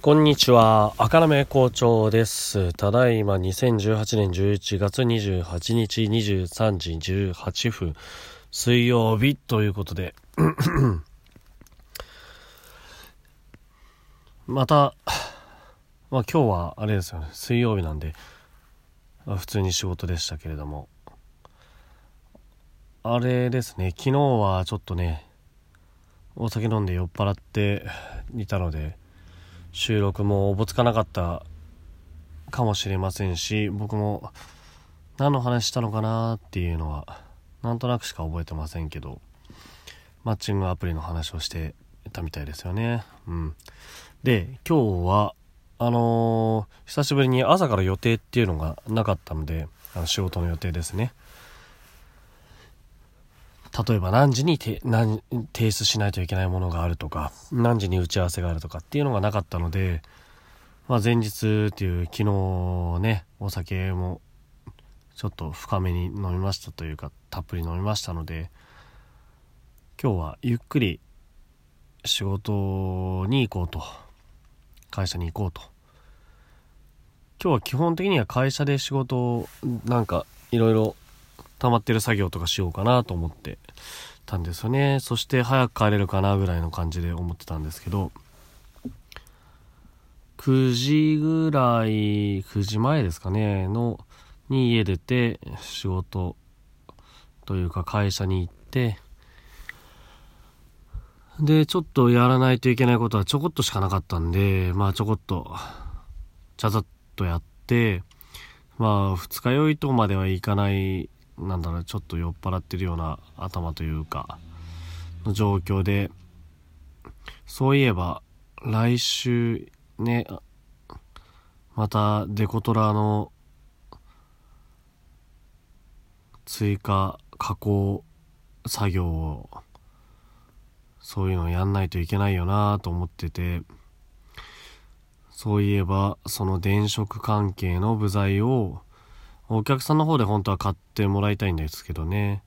こんにちは、赤目校長です。ただいま2018年11月28日23時18分、水曜日ということで、また、まあ今日はあれですよね、水曜日なんで、普通に仕事でしたけれども、あれですね、昨日はちょっとね、お酒飲んで酔っ払っていたので、収録もおぼつかなかったかもしれませんし僕も何の話したのかなっていうのはなんとなくしか覚えてませんけどマッチングアプリの話をしてたみたいですよね。うん。で今日はあのー、久しぶりに朝から予定っていうのがなかったのであの仕事の予定ですね。例えば何時に提出しないといけないものがあるとか何時に打ち合わせがあるとかっていうのがなかったので、まあ、前日っていう昨日ねお酒もちょっと深めに飲みましたというかたっぷり飲みましたので今日はゆっくり仕事に行こうと会社に行こうと。今日は基本的には会社で仕事をなんかいろいろ溜まってる作業とかしようかなと思ってたんですよね。そして早く帰れるかなぐらいの感じで思ってたんですけど。9時ぐらい9時前ですかねのに家出て仕事というか会社に行って。でちょっとやらないといけないことはちょこっとしかなかったんでまあちょこっとちゃざっとやってまあ二日酔いとまではいかないなんだろうちょっと酔っ払ってるような頭というかの状況でそういえば来週ねまたデコトラの追加加工作業をそういうのやんないといけないよなと思っててそういえばその電飾関係の部材をお客さんの方で本当は買ってもらいたいんですけどね。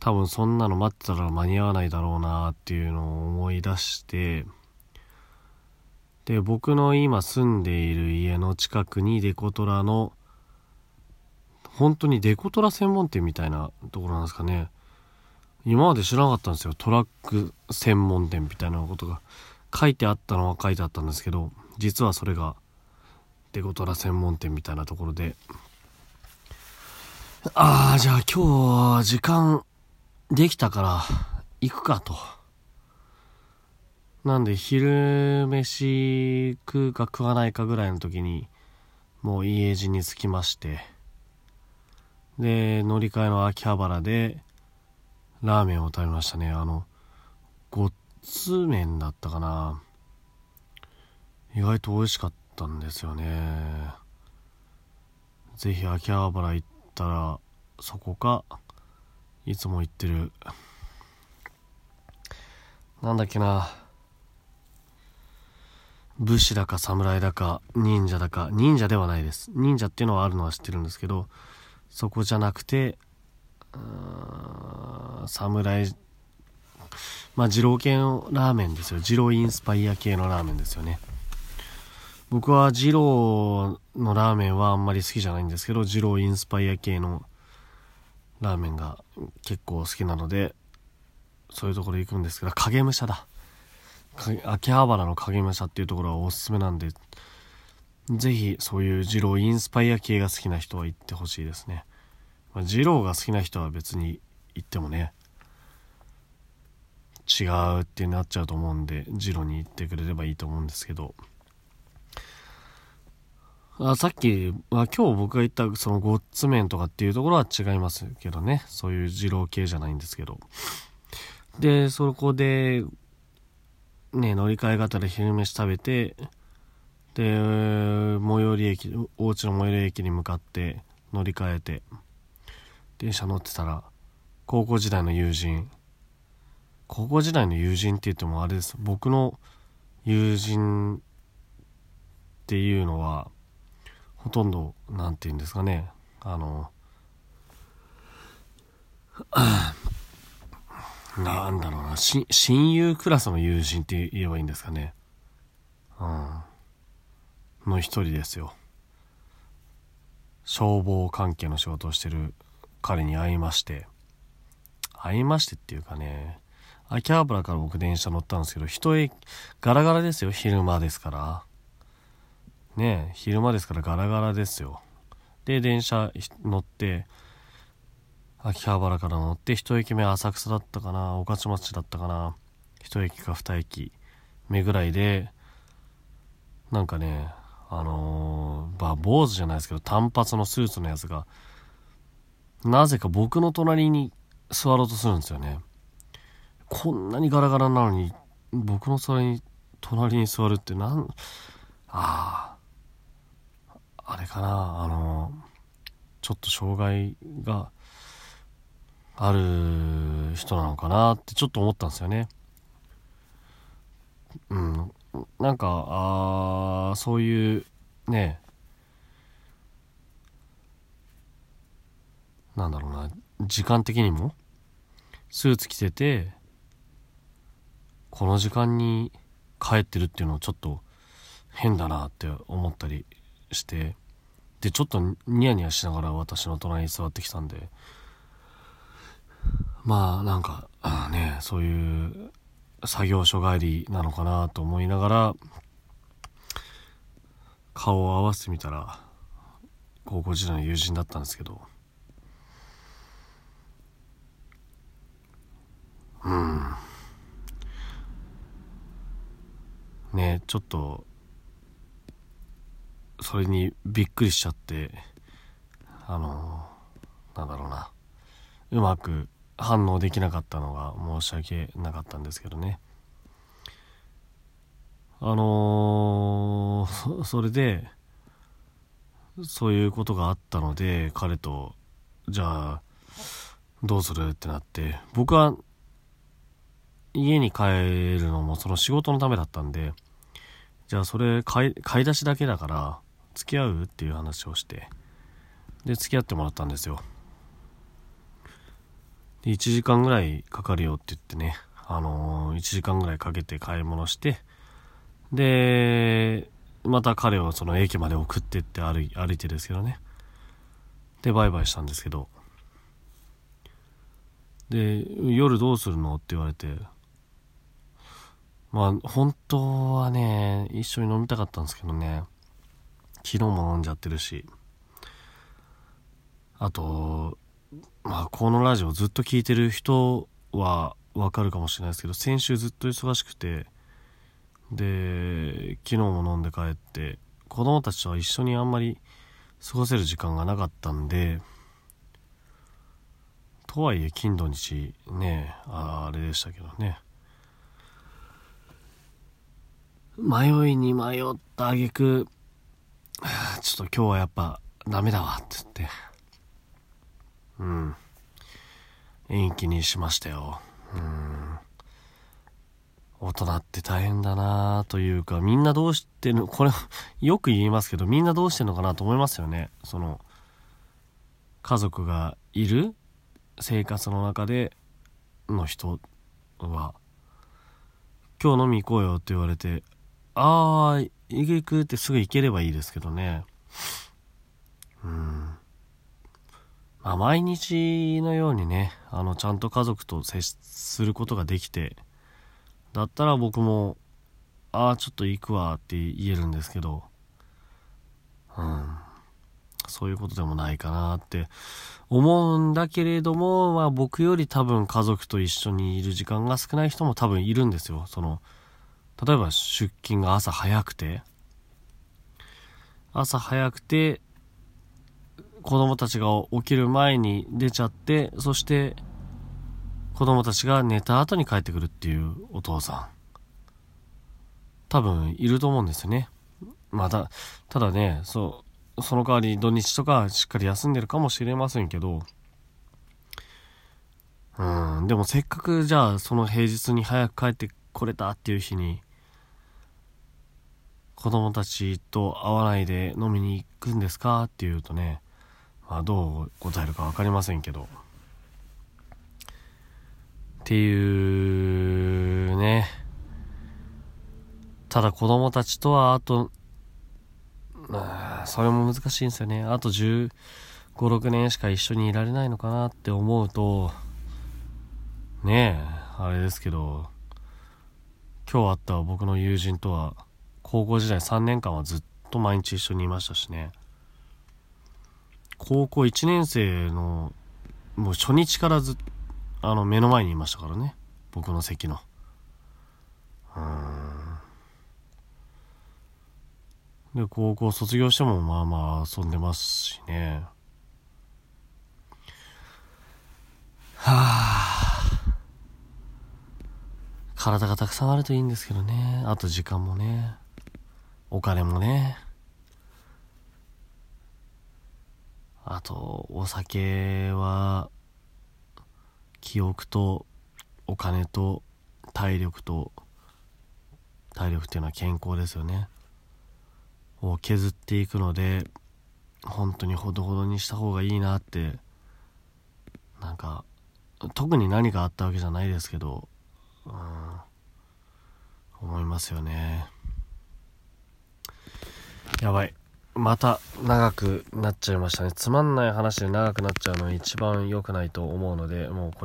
多分そんなの待ってたら間に合わないだろうなっていうのを思い出して。で僕の今住んでいる家の近くにデコトラの本当にデコトラ専門店みたいなところなんですかね。今まで知らなかったんですよ。トラック専門店みたいなことが。書いてあったのは書いてあったんですけど実はそれがデコトラ専門店みたいなところで。ああ、じゃあ今日時間できたから行くかと。なんで昼飯食うか食わないかぐらいの時にもう家路に着きまして。で、乗り換えの秋葉原でラーメンを食べましたね。あの、ごっつ麺だったかな。意外と美味しかったんですよね。ぜひ秋葉原行ってったらそこかいつも行ってる。なんだっけな。武士だか侍だか忍者だか忍者ではないです。忍者っていうのはあるのは知ってるんですけどそこじゃなくて侍まあ二郎系のラーメンですよ。二郎インスパイア系のラーメンですよね。僕は二郎のラーメンはあんまり好きじゃないんですけど二郎インスパイア系のラーメンが結構好きなのでそういうところ行くんですけど影武者だ。秋葉原の影武者っていうところはおすすめなんでぜひそういう二郎インスパイア系が好きな人は行ってほしいですね、まあ、二郎が好きな人は別に行ってもね違うってなっちゃうと思うんで二郎に行ってくれればいいと思うんですけど。あさっき、あ、今日僕が言ったそのごっつ麺とかっていうところは違いますけどね。そういう二郎系じゃないんですけど。で、そこで、ね、乗り換え方で昼飯食べて、で、最寄り駅、お家の最寄り駅に向かって乗り換えて、電車乗ってたら、高校時代の友人、高校時代の友人って言ってもあれです。僕の友人っていうのは、ほとんど何て言うんですかね。あの なんだろうな。親友クラスの友人って言えばいいんですかね。うん、の一人ですよ。消防関係の仕事をしてる彼に会いまして。会いましてっていうかね。秋葉原から僕電車乗ったんですけど人へガラガラですよ。昼間ですから。ね昼間ですからガラガラですよ。で電車乗って秋葉原から乗って1駅目浅草だったかな御徒町だったかな1駅か2駅目ぐらいでなんかねあのー、まあ坊主じゃないですけど単発のスーツのやつがなぜか僕の隣に座ろうとするんですよね。こんなにガラガラなのに僕の隣に隣に座るってなんあああれかなあのちょっと障害がある人なのかなってちょっと思ったんですよね。うん。なんかあそういうねなんだろうな時間的にもスーツ着ててこの時間に帰ってるっていうのはちょっと変だなって思ったりしてでちょっとニヤニヤしながら私の隣に座ってきたんでまあなんかあねそういう作業所帰りなのかなと思いながら顔を合わせてみたら高校時代の友人だったんですけどうん。ねちょっとそれにびっくりしちゃってあのなんだろうな。うまく反応できなかったのが申し訳なかったんですけどね。あのー、それでそういうことがあったので彼とじゃあどうするってなって。僕は家に帰るのもその仕事のためだったんでじゃあそれ買い買い出しだけだから付き合うっていう話をしてで付き合ってもらったんですよ。で1時間ぐらいかかるよって言ってね、あのー、1時間ぐらいかけて買い物して、で、また彼をその駅まで送ってって歩い歩いてですけどね。で、バイバイしたんですけど、で、夜どうするのって言われて、まあ、本当はね、一緒に飲みたかったんですけどね、昨日も飲んじゃってるし、あと、まあ、このラジオずっと聞いてる人はわかるかもしれないですけど、先週ずっと忙しくて、で、昨日も飲んで帰って、子供たちとは一緒にあんまり過ごせる時間がなかったんで、とはいえ、金土日ね、あれでしたけどね。迷いに迷った挙句、ちょっと今日はやっぱダメだわって言って、うん。延期にしましたよ。うん。大人って大変だなというか、みんなどうしてるの、これ、よく言いますけど、みんなどうしてるのかなと思いますよね。その、家族がいる生活の中での人は、今日飲み行こうよって言われて、あー、行く行くってすぐ行ければいいですけどね。うん。まあ、毎日のようにね、あの、ちゃんと家族と接することができて、だったら僕も、ああ、ちょっと行くわって言えるんですけど、うん、そういうことでもないかなって思うんだけれども、まあ僕より多分家族と一緒にいる時間が少ない人も多分いるんですよ。その、例えば出勤が朝早くて、朝早くて、子供たちが起きる前に出ちゃって、そして子供たちが寝た後に帰ってくるっていうお父さん。多分いると思うんですよね。また、ただね、そう、その代わり土日とかしっかり休んでるかもしれませんけど、うん、でもせっかくじゃあその平日に早く帰ってこれたっていう日に、子供たちと会わないで飲みに行くんですか？っていうとね、まあ、どう答えるか分かりませんけど。っていうね。ただ子供たちとはあと、あそれも難しいんですよね。あと15、6年しか一緒にいられないのかなって思うと、ねえ、あれですけど、今日会った僕の友人とは、高校時代3年間はずっと毎日一緒にいましたしね。高校1年生の、もう初日からずあの、目の前にいましたからね。僕の席の。うん。で、高校卒業してもまあまあ遊んでますしね。はあ。体がたくさんあるといいんですけどね。あと時間もね。お金もね。あと、お酒は、記憶とお金と体力と体力っていうのは健康ですよねを削っていくので本当にほどほどにした方がいいなってなんか特に何かあったわけじゃないですけど、うん、思いますよねやばい。また長くなっちゃいましたね。つまんない話で長くなっちゃうの一番良くないと思うのでもうこれ